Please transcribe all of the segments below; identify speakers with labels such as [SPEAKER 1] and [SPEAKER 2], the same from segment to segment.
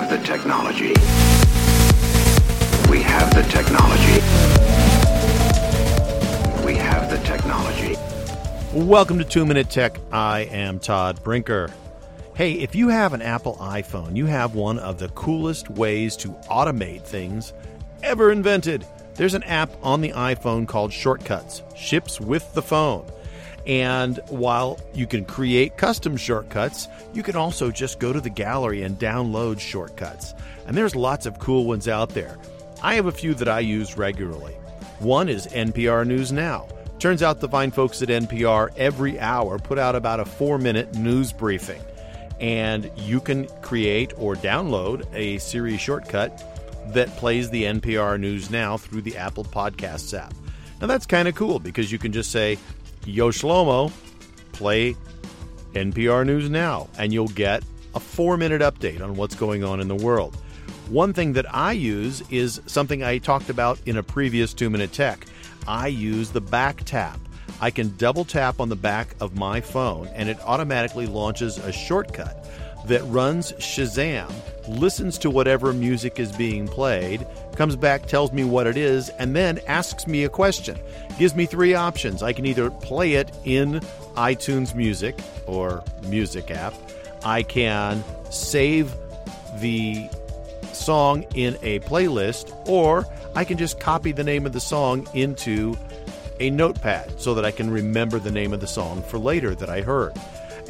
[SPEAKER 1] have the technology. We have the technology. We have the technology.
[SPEAKER 2] Welcome to Two Minute Tech. I am Todd Brinker. Hey, if you have an Apple iPhone, you have one of the coolest ways to automate things ever invented. There's an app on the iPhone called Shortcuts, ships with the phone. And while you can create custom shortcuts, you can also just go to the gallery and download shortcuts. And there's lots of cool ones out there. I have a few that I use regularly. One is NPR News Now. Turns out the fine folks at NPR every hour put out about a four minute news briefing. And you can create or download a Siri shortcut that plays the NPR News Now through the Apple Podcasts app. Now that's kind of cool because you can just say, Yo Shlomo, play NPR News Now, and you'll get a four minute update on what's going on in the world. One thing that I use is something I talked about in a previous two minute tech. I use the back tap. I can double tap on the back of my phone and it automatically launches a shortcut that runs Shazam, listens to whatever music is being played, comes back, tells me what it is, and then asks me a question. Gives me three options. I can either play it in iTunes Music or Music app, I can save the song in a playlist, or I can just copy the name of the song into a notepad so that I can remember the name of the song for later that I heard.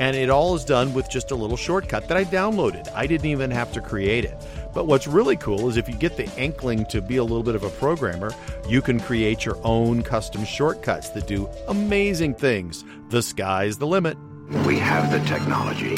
[SPEAKER 2] And it all is done with just a little shortcut that I downloaded. I didn't even have to create it. But what's really cool is if you get the inkling to be a little bit of a programmer, you can create your own custom shortcuts that do amazing things. The sky's the limit.
[SPEAKER 1] We have the technology.